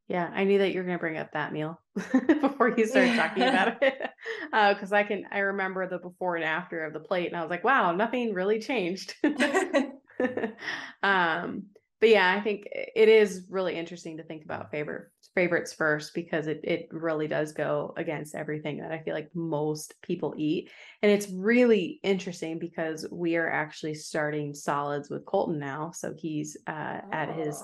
Yeah, I knew that you were going to bring up that meal [laughs] before you started talking about [laughs] it. Because [laughs] uh, I can, I remember the before and after of the plate, and I was like, wow, nothing really changed. um, but yeah, I think it is really interesting to think about favorite favorites first because it it really does go against everything that I feel like most people eat, and it's really interesting because we are actually starting solids with Colton now, so he's uh, oh. at his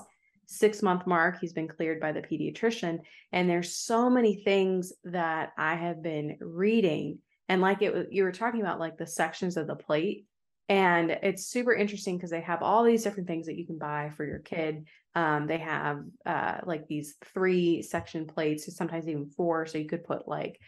six month mark. He's been cleared by the pediatrician. And there's so many things that i have been reading. And like it was you were talking about like the sections of the plate. And it's super interesting because they have all these different things that you can buy for your kid. Um, they have uh, like these three section plates sometimes even four. So you could put like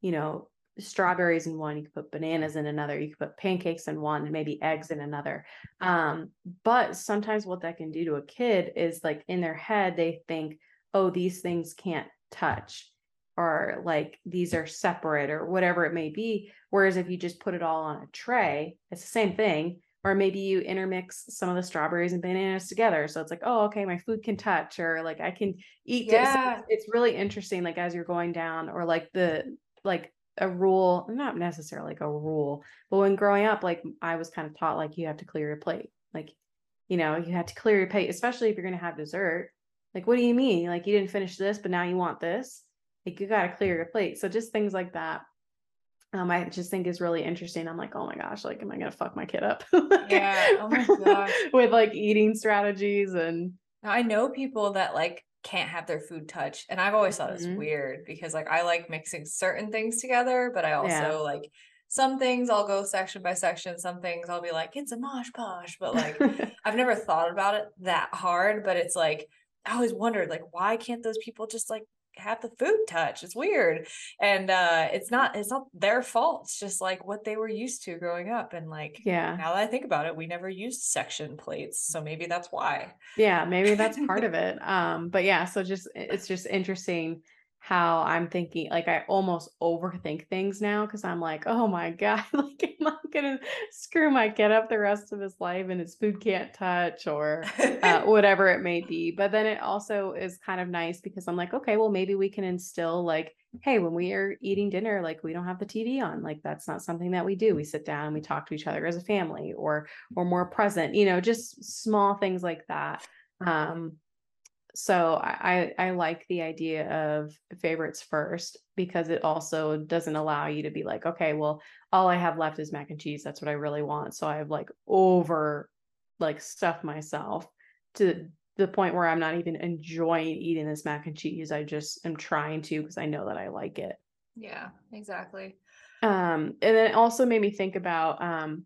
you know strawberries in one, you could put bananas in another, you could put pancakes in one, and maybe eggs in another. Um, but sometimes what that can do to a kid is like in their head, they think, oh, these things can't touch, or like these are separate, or whatever it may be. Whereas if you just put it all on a tray, it's the same thing. Or maybe you intermix some of the strawberries and bananas together. So it's like, oh, okay, my food can touch, or like I can eat. Yeah. So it's really interesting, like as you're going down, or like the like a rule, not necessarily like a rule, but when growing up, like I was kind of taught like you have to clear your plate. Like, you know, you have to clear your plate, especially if you're gonna have dessert. Like, what do you mean? Like you didn't finish this, but now you want this? Like you gotta clear your plate. So just things like that. Um, I just think is really interesting. I'm like, oh my gosh, like, am I gonna fuck my kid up? [laughs] yeah. Oh my gosh. With like eating strategies and I know people that like can't have their food touch. And I've always thought mm-hmm. it's weird because like I like mixing certain things together, but I also yeah. like some things I'll go section by section. Some things I'll be like, it's a mosh posh, but like [laughs] I've never thought about it that hard. But it's like I always wondered, like, why can't those people just like have the food touch. It's weird. And uh it's not it's not their fault. It's just like what they were used to growing up. And like yeah, now that I think about it, we never used section plates. So maybe that's why. Yeah, maybe that's part [laughs] of it. Um, but yeah, so just it's just interesting how I'm thinking, like I almost overthink things now because I'm like, oh my God, [laughs] like am I gonna screw my kid up the rest of his life and his food can't touch or uh, [laughs] whatever it may be. But then it also is kind of nice because I'm like, okay, well, maybe we can instill like, hey, when we are eating dinner, like we don't have the TV on. Like that's not something that we do. We sit down and we talk to each other as a family or or more present, you know, just small things like that. Um, so I I like the idea of favorites first because it also doesn't allow you to be like, okay, well, all I have left is mac and cheese. That's what I really want. So I've like over like stuffed myself to the point where I'm not even enjoying eating this mac and cheese. I just am trying to because I know that I like it. Yeah, exactly. Um, and then it also made me think about um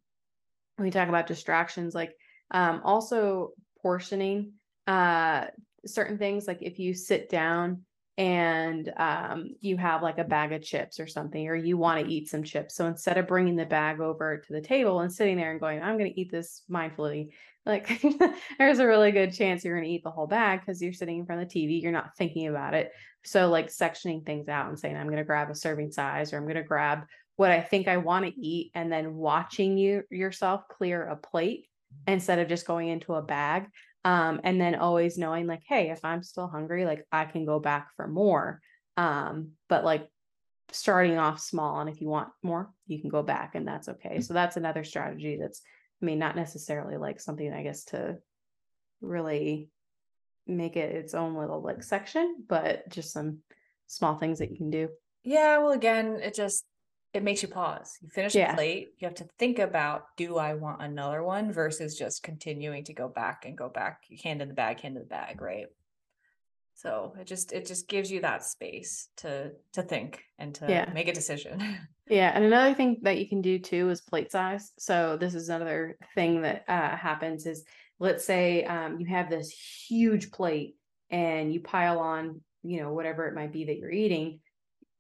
when we talk about distractions, like um also portioning uh certain things like if you sit down and um, you have like a bag of chips or something or you want to eat some chips. So instead of bringing the bag over to the table and sitting there and going i'm going to eat this mindfully like [laughs] there's a really good chance you're going to eat the whole bag because you're sitting in front of the tv you're not thinking about it. So like sectioning things out and saying i'm going to grab a serving size or i'm going to grab what i think i want to eat and then watching you yourself clear a plate instead of just going into a bag um, and then always knowing like hey if i'm still hungry like i can go back for more. Um, but like starting off small and if you want more you can go back and that's okay. So that's another strategy that's i mean not necessarily like something i guess to really make it its own little like section but just some small things that you can do. Yeah well again it just it makes you pause. You finish Yeah. a plate, you have to think about do I want another one versus just continuing to go back and go back, hand in the bag, hand in the bag, right? So it just it just gives you that space to to think and to Yeah. make a decision. [laughs] Yeah, and another thing that you can do too is plate size. So this is another thing that uh, happens is let's say um, you have this huge plate and you pile on, you know, whatever it might be that you're eating.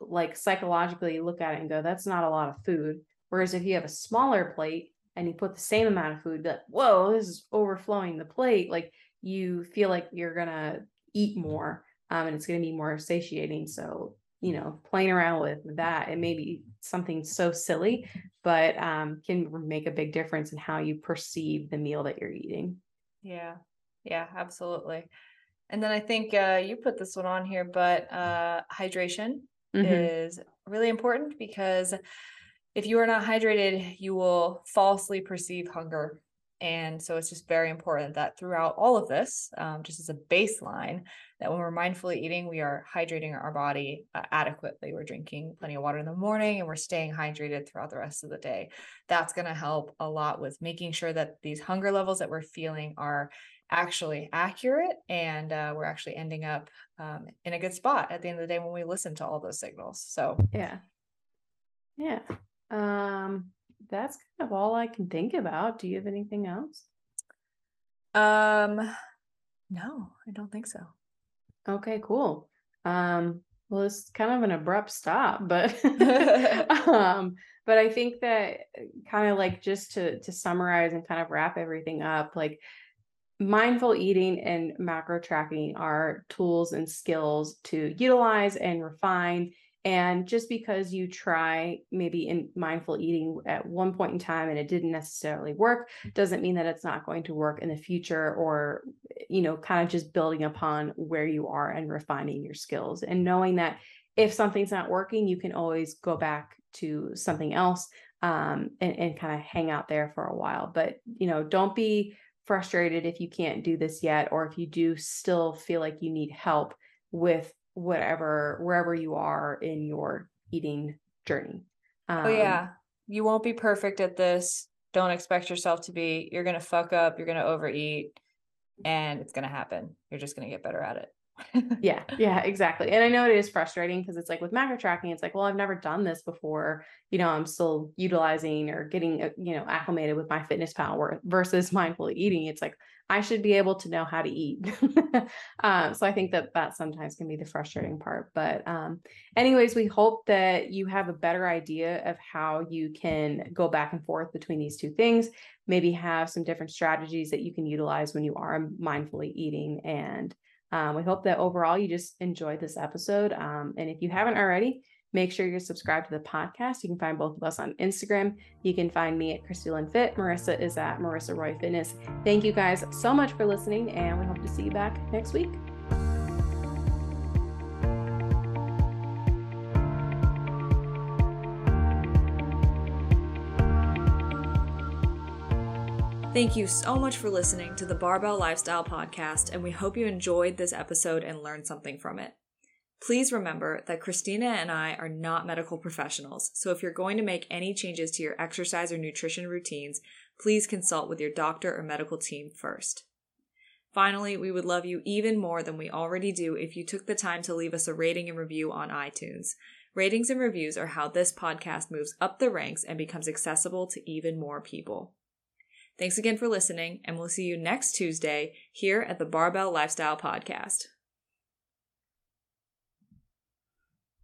Like psychologically, look at it and go, "That's not a lot of food." Whereas if you have a smaller plate and you put the same amount of food, like, "Whoa, this is overflowing the plate!" Like you feel like you're gonna eat more, um, and it's gonna be more satiating. So you know, playing around with that. It may be something so silly, but um, can make a big difference in how you perceive the meal that you're eating. yeah. Yeah, absolutely. And then I think uh you put this one on here, but uh hydration Mhm. is really important because if you are not hydrated, you will falsely perceive hunger. And so it's just very important that throughout all of this, um, just as a baseline, that when we're mindfully eating, we are hydrating our body uh, adequately. We're drinking plenty of water in the morning and we're staying hydrated throughout the rest of the day. That's going to help a lot with making sure that these hunger levels that we're feeling are actually accurate and uh, we're actually ending up um, in a good spot at the end of the day when we listen to all those signals. So, Yeah. Yeah. Um, that's kind of all I can think about. Do you have anything else? um, no, I don't think so. Okay, cool. Um, well, it's kind of an abrupt stop, but [laughs] [laughs] um, but I think that kind of like just to to summarize and kind of wrap everything up, like mindful eating and macro tracking are tools and skills to utilize and refine. And just because you try maybe in mindful eating at one point in time and it didn't necessarily work, doesn't mean that it's not going to work in the future or, you know, kind of just building upon where you are and refining your skills and knowing that if something's not working, you can always go back to something else um, and, and kind of hang out there for a while. But, you know, don't be frustrated if you can't do this yet, or if you do still feel like you need help with whatever, wherever you are in your eating journey. Um, Oh yeah, you won't be perfect at this. Don't expect yourself to be. You're gonna fuck up. You're gonna overeat, and it's gonna happen. You're just gonna get better at it. [laughs] Yeah, yeah, exactly. And I know it is frustrating because it's like with macro tracking, it's like, well, I've never done this before. You know, I'm still utilizing or getting, uh, you know, acclimated with MyFitnessPal versus [laughs] mindful eating. It's like, I should be able to know how to eat. [laughs] um, so I think that that sometimes can be the frustrating part. But, um, anyways, we hope that you have a better idea of how you can go back and forth between these two things. Maybe have some different strategies that you can utilize when you are mindfully eating and Um, we hope that overall you just enjoyed this episode. Um, and if you haven't already, make sure you're subscribed to the podcast. You can find both of us on Instagram. You can find me at Christi Lynn Fit. Marissa is at Marissa Roy Fitness. Thank you guys so much for listening, and we hope to see you back next week. Thank you so much for listening to the Barbell Lifestyle Podcast, and we hope you enjoyed this episode and learned something from it. Please remember that Christina and I are not medical professionals, so if you're going to make any changes to your exercise or nutrition routines, please consult with your doctor or medical team first. Finally, we would love you even more than we already do if you took the time to leave us a rating and review on iTunes. Ratings and reviews are how this podcast moves up the ranks and becomes accessible to even more people. Thanks again for listening, and we'll see you next Tuesday here at the Barbell Lifestyle Podcast.